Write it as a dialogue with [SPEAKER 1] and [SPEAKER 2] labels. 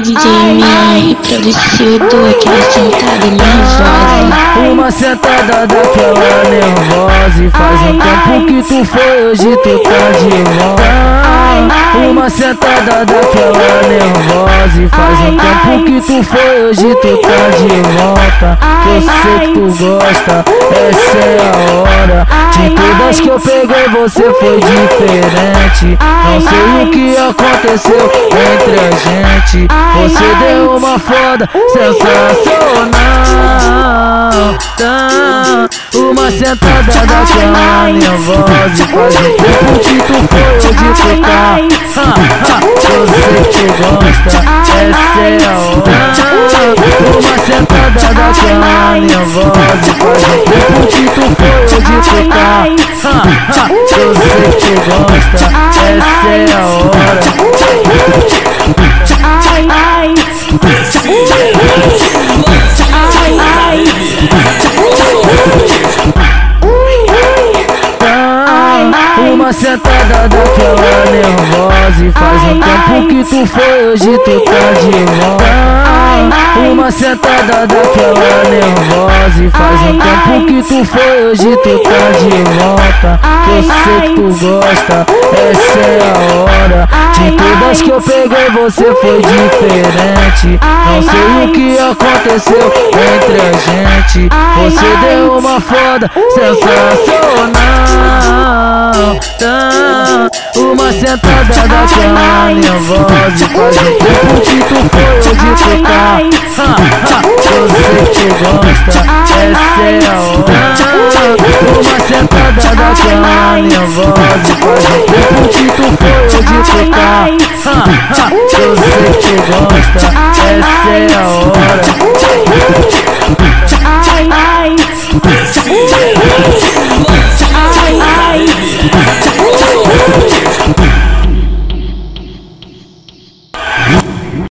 [SPEAKER 1] DJ Mian produzido aquele sentado nervosa.
[SPEAKER 2] Uma sentada daquela nervosa e faz um tempo que tu foi, hoje tu tá de volta. Uma sentada daquela nervosa e faz um tempo que tu foi, hoje tu tá de volta. Eu sei que tu gosta, essa é a hora. De todas que eu peguei, você foi diferente. Não sei o que aconteceu entre a gente. Você deu uma foda sensacional. Sentada daquela nervosa e faz um que tu foi ha, eu sei que gosta, essa é a hora. Uma sentada daquela nervosa e faz um que tu foi ha, eu sei que gosta, essa é a hora. Uma sentada daquela nervosa e faz um tempo que tu foi, hoje tu tá de volta. Uma sentada daquela nervosa e faz um tempo que tu foi, hoje tu tá de volta. Eu sei que tu gosta, essa é a hora. De todas que eu peguei, você foi diferente. Não sei o que aconteceu entre a gente. Você deu uma foda sensacional. Tá, uma sentada daquela nervosa e faz um tempo que tu foi hoje tu tá. Eu sei que tu gosta, essa é a hora. Uma sentada daquela nervosa e faz um tempo que tu foi hoje tu tá. Eu sei que tu gosta,